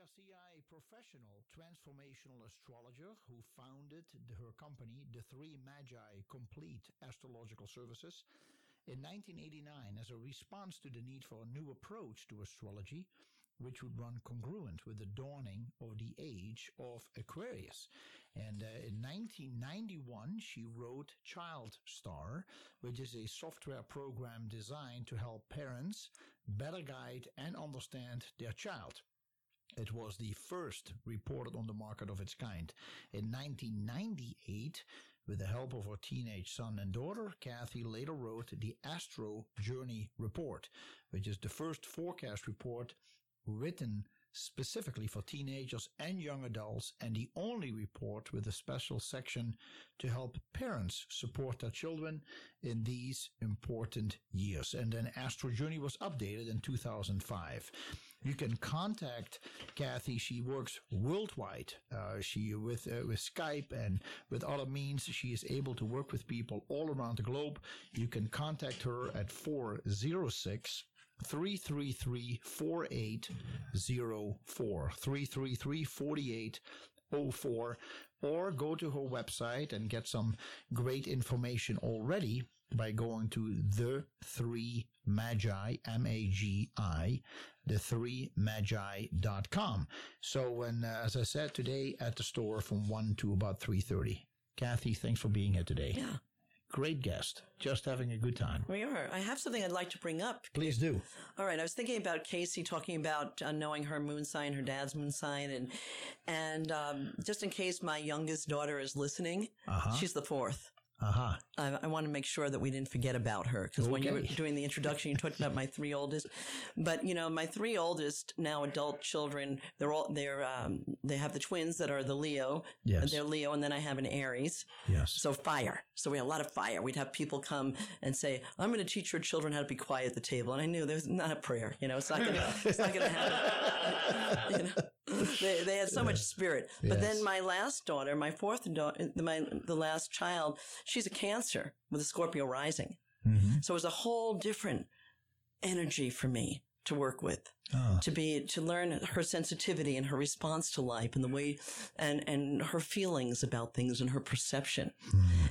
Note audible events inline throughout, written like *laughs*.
Garcia, a professional transformational astrologer who founded her company, the Three Magi Complete Astrological Services, in 1989 as a response to the need for a new approach to astrology, which would run congruent with the dawning of the age of Aquarius. And uh, in 1991, she wrote Child Star, which is a software program designed to help parents better guide and understand their child. It was the first reported on the market of its kind. In 1998, with the help of her teenage son and daughter, Kathie later wrote the Astro Journey Report, which is the first forecast report written specifically for teenagers and young adults, and the only report with a special section to help parents support their children in these important years. And then Astro Journey was updated in 2005. You can contact Kathie. She works worldwide. Uh, she with uh, with Skype and with other means. She is able to work with people all around the globe. You can contact her at 406 333 4804. 333 4804. Or go to her website and get some great information already by going to the three magi m-a-g-i the three magi.com so when uh, as i said today at the store from 1 to about 3.30 kathie thanks for being here today Yeah. great guest just having a good time We are. I have something I'd like to bring up. please do All right, I was thinking about Casey talking about uh, knowing her moon sign, her dad's moon sign, and and um, just in case my youngest daughter is listening, uh-huh she's the fourth. Uh-huh I, I want to make sure that we didn't forget about her because when you were doing the introduction, you talked about my three oldest. But you know, my three oldest now adult children, they're all they're um, they have the twins that are the Leo. Yes. they're Leo, and then I have an Aries. yes So fire. So we had a lot of fire. We'd have people come and say, "I'm going to teach your children how to be quiet at the table." And I knew there's not a prayer. You know, it's not going to. It's not going to happen. *laughs* you know, *laughs* they, they had so much spirit. But Yes. then my last daughter, my fourth daughter, my the last child, she's a Cancer with a Scorpio rising. Mhm. So it was a whole different energy for me to work with Oh, to be to learn her sensitivity and her response to life and the way and and her feelings about things and her perception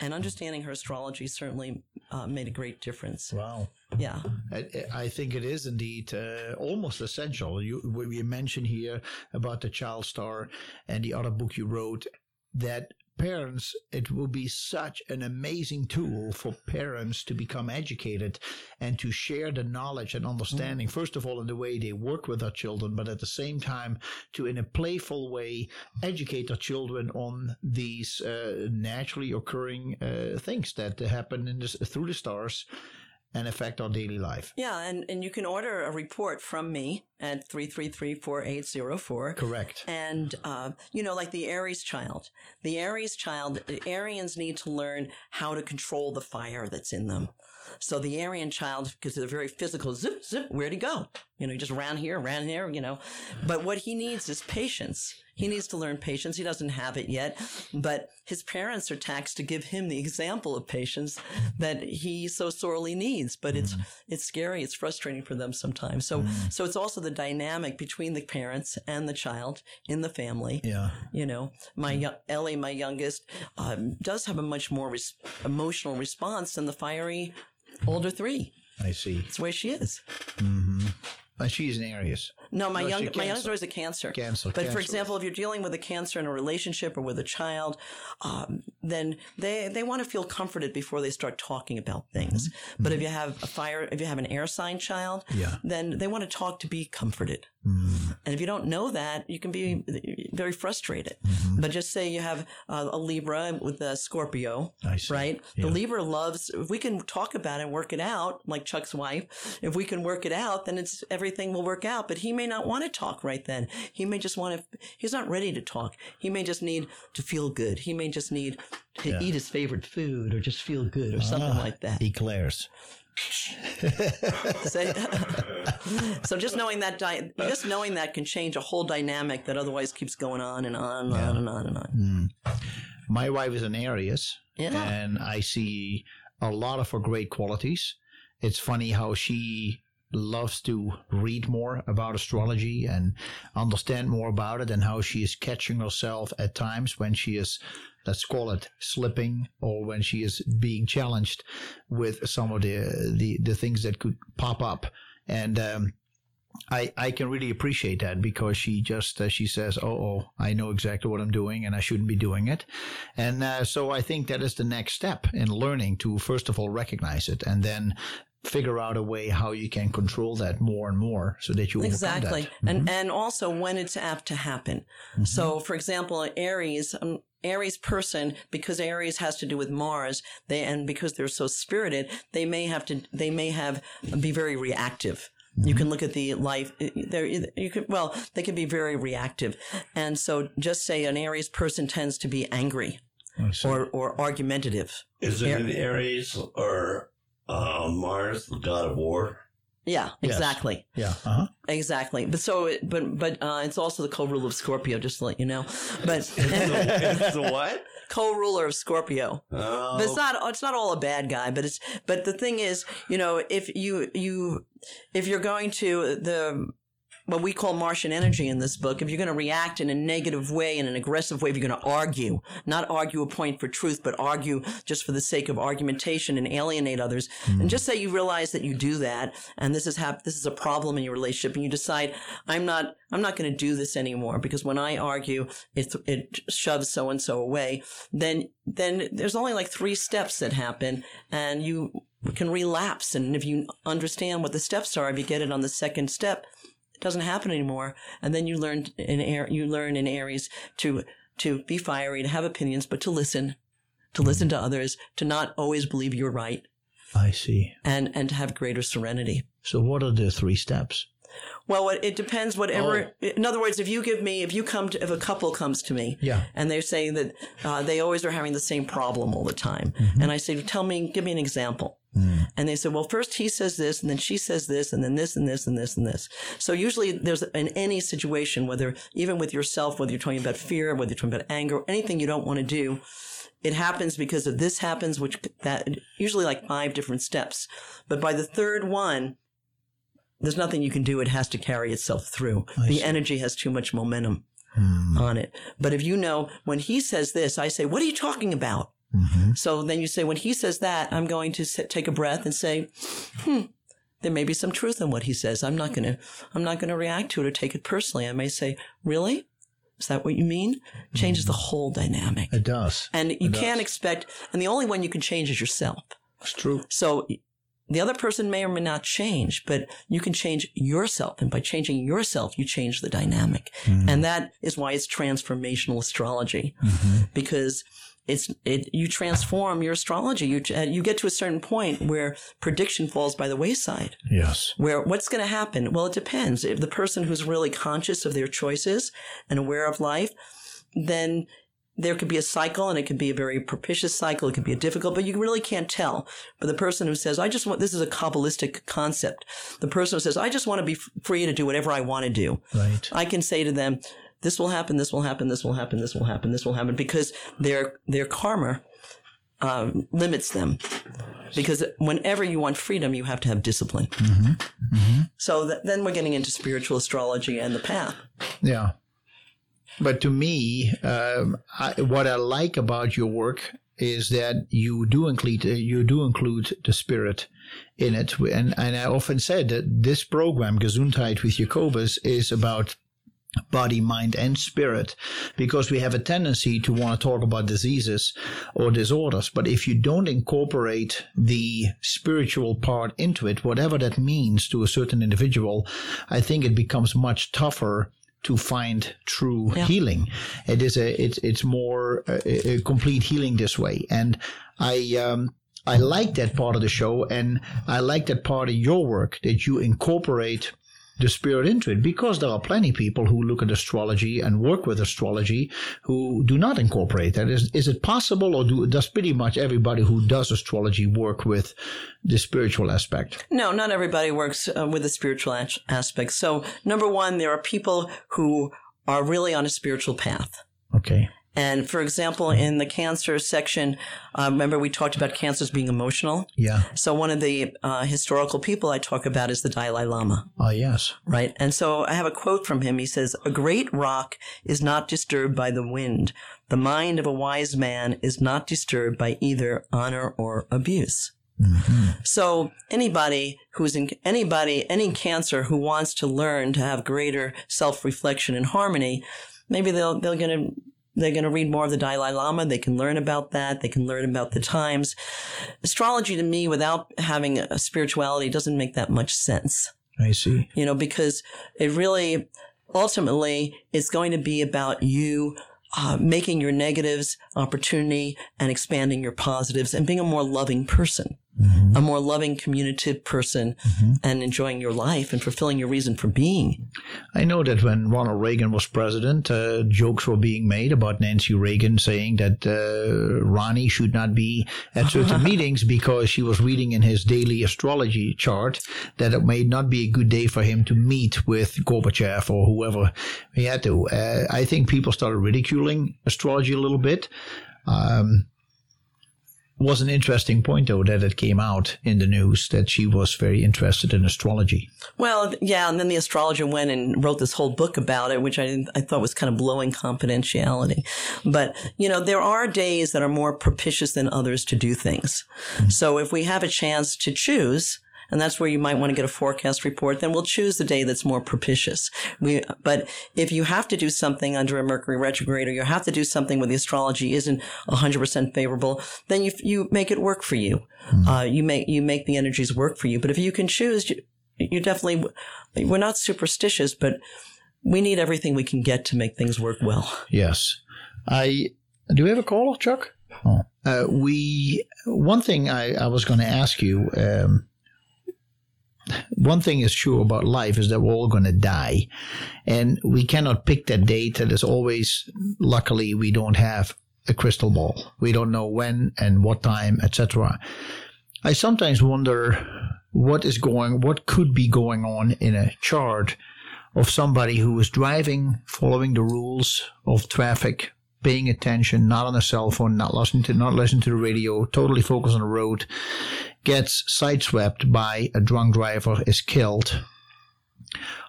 and understanding her astrology certainly uh, made a great difference wow yeah. I, I think it is indeed uh, almost essential. You we you mentioned here about the child star and the other book you wrote that parents it will be such an amazing tool for parents to become educated and to share the knowledge and understanding first of all in the way they work with their children but at the same time to in a playful way educate their children on these uh, naturally occurring uh, things that happen in this, through the stars and affect our daily life yeah and and you can order a report from me at 333-4804 Correct. And, uh, you know, like the Aries child, the Aries child, the Arians need to learn how to control the fire that's in them. So the Arian child, because they're very physical, zip, zip, where'd he go? You know, he just ran here, ran there, you know. But what he needs is patience. He needs to learn patience. He doesn't have it yet, but his parents are taxed to give him the example of patience that he so sorely needs. But it's, mm. it's scary. It's frustrating for them sometimes. So, mm. so it's also the dynamic between the parents and the child in the family. Yeah. You know, my mm. yo- Ellie, my youngest, um, does have a much more res- emotional response than the fiery older three. I see. That's way she is. Mm-hmm. And she's an Aries. No, my No, young, my youngest daughter is a cancer. Cancer, But cancer. for example, if you're dealing with a cancer in a relationship or with a child, um, then they they want to feel comforted before they start talking about things. But if you have a fire, if you have an air sign child, Mm-hmm. Yeah. then they want to talk to be comforted. Mm. And if you don't know that, you can be very frustrated. Mm-hmm. But just say you have uh, a Libra with a Scorpio, right? Yeah. The Libra loves, if we can talk about it and work it out, like Chuck's wife, if we can work it out, then it's, everything will work out. But he may not want to talk right then. He may just want to, he's not ready to talk. He may just need to feel good. He may just need to eat his favorite food or just feel good or something Ah, like that. Eclairs. *laughs* Say- *laughs* so just knowing that, di- just knowing that can change a whole dynamic that otherwise keeps going on and on and on and on and on. My wife is an Aries. Yeah. And I see a lot of her great qualities. It's funny how she loves to read more about astrology and understand more about it and how she is catching herself at times when she is let's call it slipping or when she is being challenged with some of the the, the things that could pop up. And um, I, I can really appreciate that because she just uh, she says oh oh I know exactly what I'm doing and I shouldn't be doing it. And uh, so I think that is the next step in learning to first of all recognize it and then figure out a way how you can control that more and more so that you exactly. And mm-hmm. and also when it's apt to happen. Mm-hmm. so for example aries um, aries person because aries has to do with mars they and because they're so spirited they may have to they may have be very reactive. Mm-hmm. you can look at the life there you could well they can be very reactive. And so just say an aries person tends to be angry or or argumentative. Is it an aries or uh, Mars, the god of war. Yeah, exactly. Yes. Yeah. Uh-huh. Exactly. But so, but but uh, it's also the co-ruler of Scorpio, just to let you know. But *laughs* it's the what? *laughs* Co-ruler of Scorpio. Oh. But it's not. It's not all a bad guy. But it's. But the thing is, you know, if you you if you're going to the what we call Martian energy in this book. If you're going to react in a negative way, in an aggressive way, if you're going to argue, not argue a point for truth, but argue just for the sake of argumentation and alienate others, mm. and just say you realize that you do that, and this is hap- this is a problem in your relationship, and you decide I'm not I'm not going to do this anymore because when I argue, it it shoves so and so away. Then then there's only like three steps that happen, and you can relapse. And if you understand what the steps are, if you get it on the second step doesn't happen anymore. And then you learn in air, you learn in Aries to, to be fiery, to have opinions, but to listen, to listen to others, to not always believe you're right. I see. And, and to have greater serenity. So what are the three steps? Well, it depends. Whatever. Oh. In other words, if you give me, if you come to, if a couple comes to me, yeah, and they're saying that uh, they always are having the same problem all the time, mm-hmm. and I say, tell me, give me an example. Mm. And they said, well, first he says this, and then she says this, and then this, and this, and this, and this. So usually there's in any situation, whether even with yourself, whether you're talking about fear, whether you're talking about anger, anything you don't want to do, it happens because of this happens, which that usually like five different steps. But by the third one, there's nothing you can do. It has to carry itself through. I the see. energy has too much momentum mm. on it. But if you know when he says this, I say, what are you talking about? Mm-hmm. So then you say, when he says that, I'm going to sit, take a breath and say, hmm, there may be some truth in what he says. I'm not going to, I'm not going to react to it or take it personally. I may say, really? Is that what you mean? Changes mm-hmm. the whole dynamic. It does. And you can't expect, and the only one you can change is yourself. It's true. So the other person may or may not change, but you can change yourself. And by changing yourself, you change the dynamic. Mm-hmm. And that is why it's transformational astrology mm-hmm. because it's it you transform your astrology. You uh, you get to a certain point where prediction falls by the wayside. Yes. Where what's going to happen? Well, it depends. If the person who's really conscious of their choices and aware of life, then there could be a cycle and it could be a very propitious cycle. It could be a difficult, but you really can't tell. But the person who says, I just want, this is a Kabbalistic concept. The person who says, I just want to be free to do whatever I want to do. Right. I can say to them, this will happen, this will happen, this will happen, this will happen, this will happen, because their their karma um, limits them. Because whenever you want freedom, you have to have discipline. Mm-hmm. Mm-hmm. So th- then we're getting into spiritual astrology and the path. Yeah. But to me, um, I, what I like about your work is that you do include you do include the spirit in it, and and I often said that this program Gesundheit with Jacobus is about body, mind, and spirit, because we have a tendency to want to talk about diseases or disorders. But if you don't incorporate the spiritual part into it, whatever that means to a certain individual, I think it becomes much tougher to find true yeah. healing. It is a, it's, it's more a, a complete healing this way. And I, um, I like that part of the show and I like that part of your work that you incorporate the spirit into it because there are plenty of people who look at astrology and work with astrology who do not incorporate that. Is, is it possible or do, does pretty much everybody who does astrology work with the spiritual aspect? No, not everybody works uh, with the spiritual aspect. So number one, there are people who are really on a spiritual path. Okay And for example, in the cancer section, uh, remember we talked about cancers being emotional. Yeah. So one of the uh, historical people I talk about is the Dalai Lama, Oh, yes. right? And so I have a quote from him. He says, "A great rock is not disturbed by the wind. The mind of a wise man is not disturbed by either honor or abuse." So anybody who's in anybody, any cancer who wants to learn to have greater self-reflection and harmony, maybe they'll, they're going to, they're going to read more of the Dalai Lama. They can learn about that. They can learn about the times. Astrology to me, without having a spirituality, doesn't make that much sense, I see. you know, because it really, ultimately, it's going to be about you uh, making your negatives opportunity and expanding your positives and being a more loving person Mhm. a more loving, communicative person Mhm. and enjoying your life and fulfilling your reason for being. I know that when Ronald Reagan was president, uh, jokes were being made about Nancy Reagan saying that uh, Ronnie should not be at certain *laughs* meetings because she was reading in his daily astrology chart that it may not be a good day for him to meet with Gorbachev or whoever he had to. Uh, I think people started ridiculing astrology a little bit. Um, was an interesting point though that it came out in the news that she was very interested in astrology. Well, yeah, and then the astrologer went and wrote this whole book about it, which I didn't, I thought was kind of blowing confidentiality. But you know, there are days that are more propitious than others to do things. Mm-hmm. So if we have a chance to choose. And that's where you might want to get a forecast report. Then we'll choose the day that's more propitious. We, but if you have to do something under a Mercury retrograde, or you have to do something where the astrology isn't 100% favorable, then you you make it work for you. Uh, you make you make the energies work for you. But if you can choose, you, you definitely we're not superstitious, but we need everything we can get to make things work well. Yes. I do we have a caller, Chuck? Oh. Uh, we one thing I, I was going to ask you. Um, one thing is sure about life is that we're all going to die, and we cannot pick that date. That is always. Luckily, we don't have a crystal ball. We don't know when and what time, etc. I sometimes wonder what is going, what could be going on in a chart of somebody who is driving, following the rules of traffic, paying attention, not on a cell phone, not listening to not listening to the radio, totally focused on the road, gets sideswept by a drunk driver, is killed.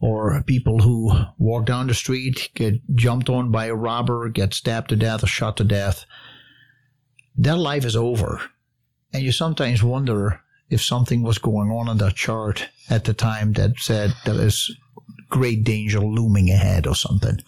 Or people who walk down the street, get jumped on by a robber, get stabbed to death or shot to death. Their life is over. And you sometimes wonder if something was going on in that chart at the time that said there is great danger looming ahead or something.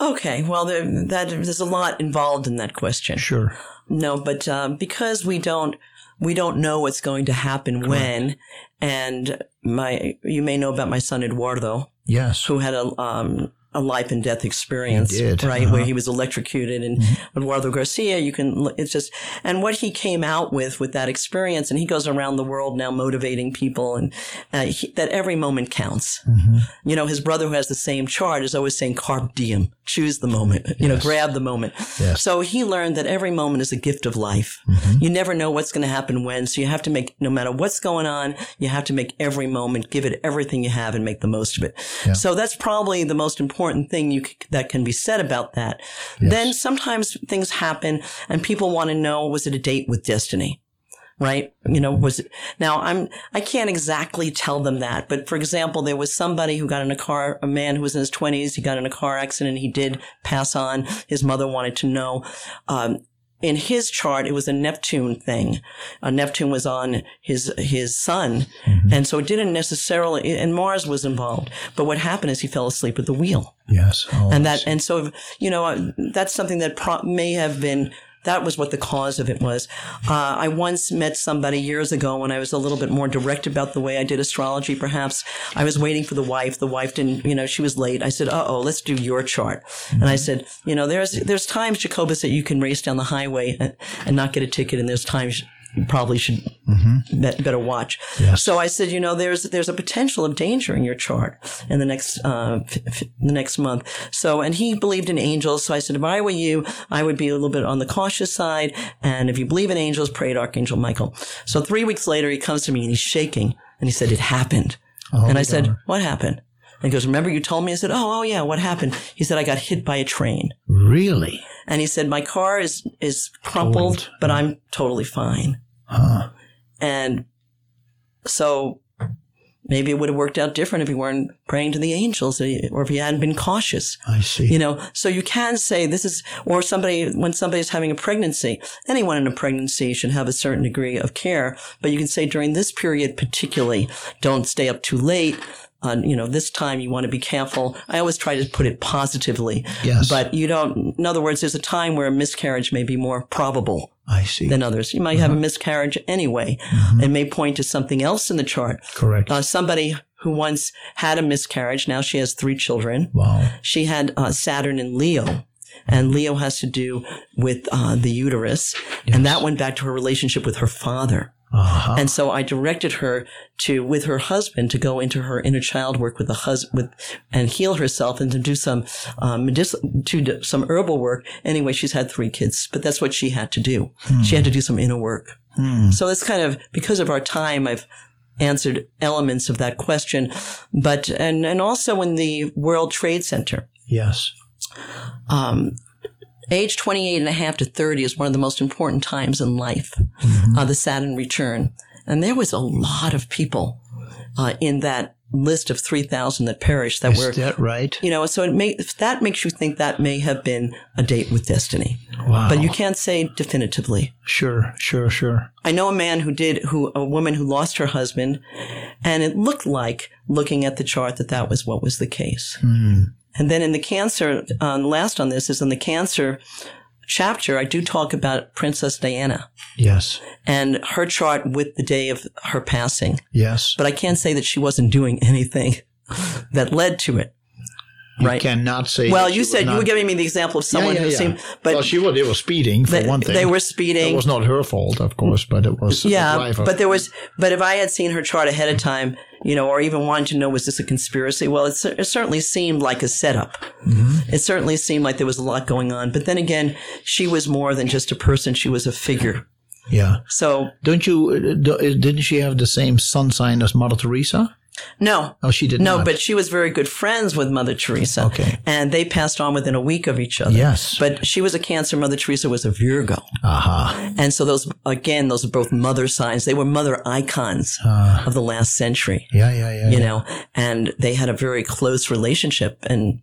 Okay, well, there, that there's a lot involved in that question. Sure. No, but um, because we don't we don't know what's going to happen when, and my you may know about my son Eduardo, Yes. who had a um, a life and death experience, right, uh-huh. where he was electrocuted, and Eduardo Garcia. You can it's just and what he came out with with that experience, and he goes around the world now motivating people, and uh, he, that every moment counts. You know, his brother who has the same chart is always saying "carpe diem," choose the moment, you know, grab the moment. Yes. So he learned that every moment is a gift of life. You never know what's going to happen when, so you have to make, no matter what's going on, you have to make every moment, give it everything you have and make the most of it. Yeah. So that's probably the most important thing you c- that can be said about that. Then sometimes things happen and people want to know, was it a date with destiny? Right? You know, was it, now I'm, I can't exactly tell them that, but for example, there was somebody who got in a car, a man who was in his twenties, he got in a car accident, he did pass on. His mother wanted to know, um, in his chart, it was a Neptune thing. Uh, Neptune was on his his sun, and so it didn't necessarily. And Mars was involved. But what happened is he fell asleep at the wheel, Yes. Oh, and that and so you know uh, that's something that pro- may have been. That was what the cause of it was. Uh, I once met somebody years ago when I was a little bit more direct about the way I did astrology. Perhaps I was waiting for the wife. The wife didn't, you know, she was late. I said, "Uh oh, let's do your chart." And I said, "You know, there's there's times, Jacobus, that you can race down the highway and, and not get a ticket, and there's times you probably should bet- better watch." Yes. So I said, you know, there's there's a potential of danger in your chart in the next uh, f- f- the next month. So, and he believed in angels. So I said, if I were you, I would be a little bit on the cautious side. And if you believe in angels, pray to Archangel Michael. So three weeks later, he comes to me and he's shaking and he said, it happened. Oh, and I said, what happened? And he goes, remember you told me? I said, oh, oh yeah, what happened? He said, I got hit by a train. really? And he said, My car is, is crumpled, Old. but I'm totally fine. Huh. And so maybe it would have worked out different if he weren't praying to the angels eh, or if he hadn't been cautious. I see. You know, so you can say this is, or somebody, when somebody's having a pregnancy, anyone in a pregnancy should have a certain degree of care, but you can say during this period particularly, don't stay up too late. Uh, you know, this time you want to be careful. I always try to put it positively, yes. but you don't, in other words, there's a time where a miscarriage may be more probable I see. than others. You might have a miscarriage anyway. Mhm. It may point to something else in the chart. Correct. Uh, somebody who once had a miscarriage, now she has three children. wow. She had uh, Saturn in Leo, and Leo has to do with uh, the uterus, and that went back to her relationship with her father. Uh-huh. And so I directed her to, with her husband, to go into her inner child work with the husband, with, and heal herself, and to do some um, medic- to do some herbal work. Anyway, she's had three kids, but that's what she had to do. She had to do some inner work. Hmm. So it's kind of because of our time, I've answered elements of that question, but and and also in the World Trade Center, Yes. um, age 28 and a half to 30 is one of the most important times in life, Mhm. uh, the Saturn return. And there was a lot of people uh, in that list of 3,000 that perished that Is were, that right? you know, so it may, that makes you think that may have been a date with destiny. Wow. But you can't say definitively. Sure, sure, sure. I know a man who did, who, a woman who lost her husband, and it looked like, looking at the chart, that that was what was the case. Hmm. And then in the cancer, uh, last on this is in the cancer chapter, I do talk about Princess Diana Yes. and her chart with the day of her passing. Yes. But I can't say that she wasn't doing anything *laughs* that led to it. You right. cannot say. Well, you said was you were giving me the example of someone yeah, who yeah. seemed, but well, she was. They were speeding for they, one thing. they were speeding. It was not her fault, of course, but it was the yeah, but there was, but if I had seen her chart ahead of time, you know, or even wanted to know was this a conspiracy? Well, it, it certainly seemed like a setup. Mhm. It certainly seemed like there was a lot going on. But then again, she was more than just a person; she was a figure. Yeah. So Don't you? uh, uh, Didn't she have the same sun sign as Mother Teresa? No, Oh, she did no, not. but she was very good friends with Mother Teresa, okay. and they passed on within a week of each other. Yes. But she was a Cancer. Mother Teresa was a Virgo, Aha. and so those again, those are both mother signs. They were mother icons Uh, of the last century. yeah, yeah, yeah. you yeah. know, and they had a very close relationship. And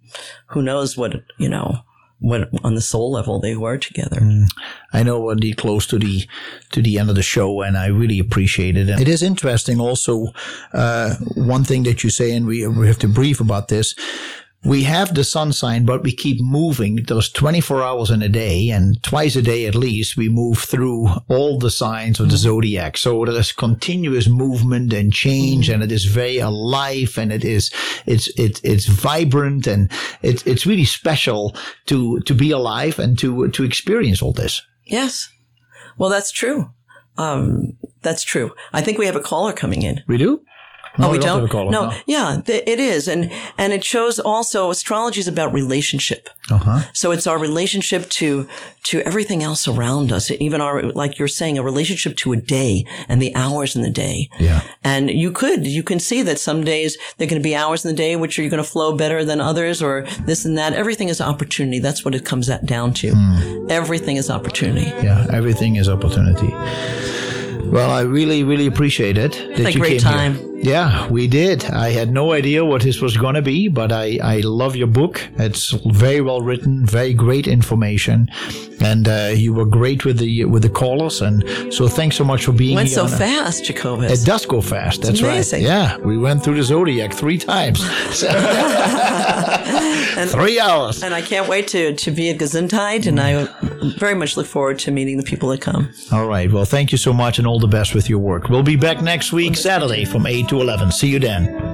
who knows what, you know, what on the soul level they were together. Mm. I know we're close to the to the end of the show, and I really appreciate it. And it is interesting, also, uh, one thing that you say, and we we have to brief about this. We have the sun sign, but we keep moving. those 24 hours in a day, and twice a day at least, we move through all the signs of the zodiac. So there is continuous movement and change, and it is very alive, and it is it's it's it's vibrant, and it's it's really special to to be alive and to to experience all this. Yes. Well, that's true. Um, that's true. I think we have a caller coming in. We do? Oh, we don't don't. a no, yeah, th- it is, and and it shows also astrology is about relationship. Uh huh. So it's our relationship to to everything else around us. Even our, like you're saying, a relationship to a day and the hours in the day. Yeah. And you could, you can see that some days there are going to be hours in the day which are going to flow better than others or this and that. Everything is opportunity. That's what it comes at, down to. Hmm. Everything is opportunity. Yeah. Everything is opportunity. Well, I really, really appreciate it that a you great came time. here. Yeah, we did. I had no idea what this was going to be, but I, I love your book. It's very well written, very great information, and uh, you were great with the with the callers. And so, thanks so much for being Went here. Went so fast, Jacobus. It does go fast. That's right. Yeah, we went through the zodiac three times. *laughs* *laughs* three hours. and I can't wait to, to be at Gesundheit, and I very much look forward to meeting the people that come. All right. Well, thank you so much, and all the best with your work. We'll be back next week, Saturday, from eight to eleven. See you then.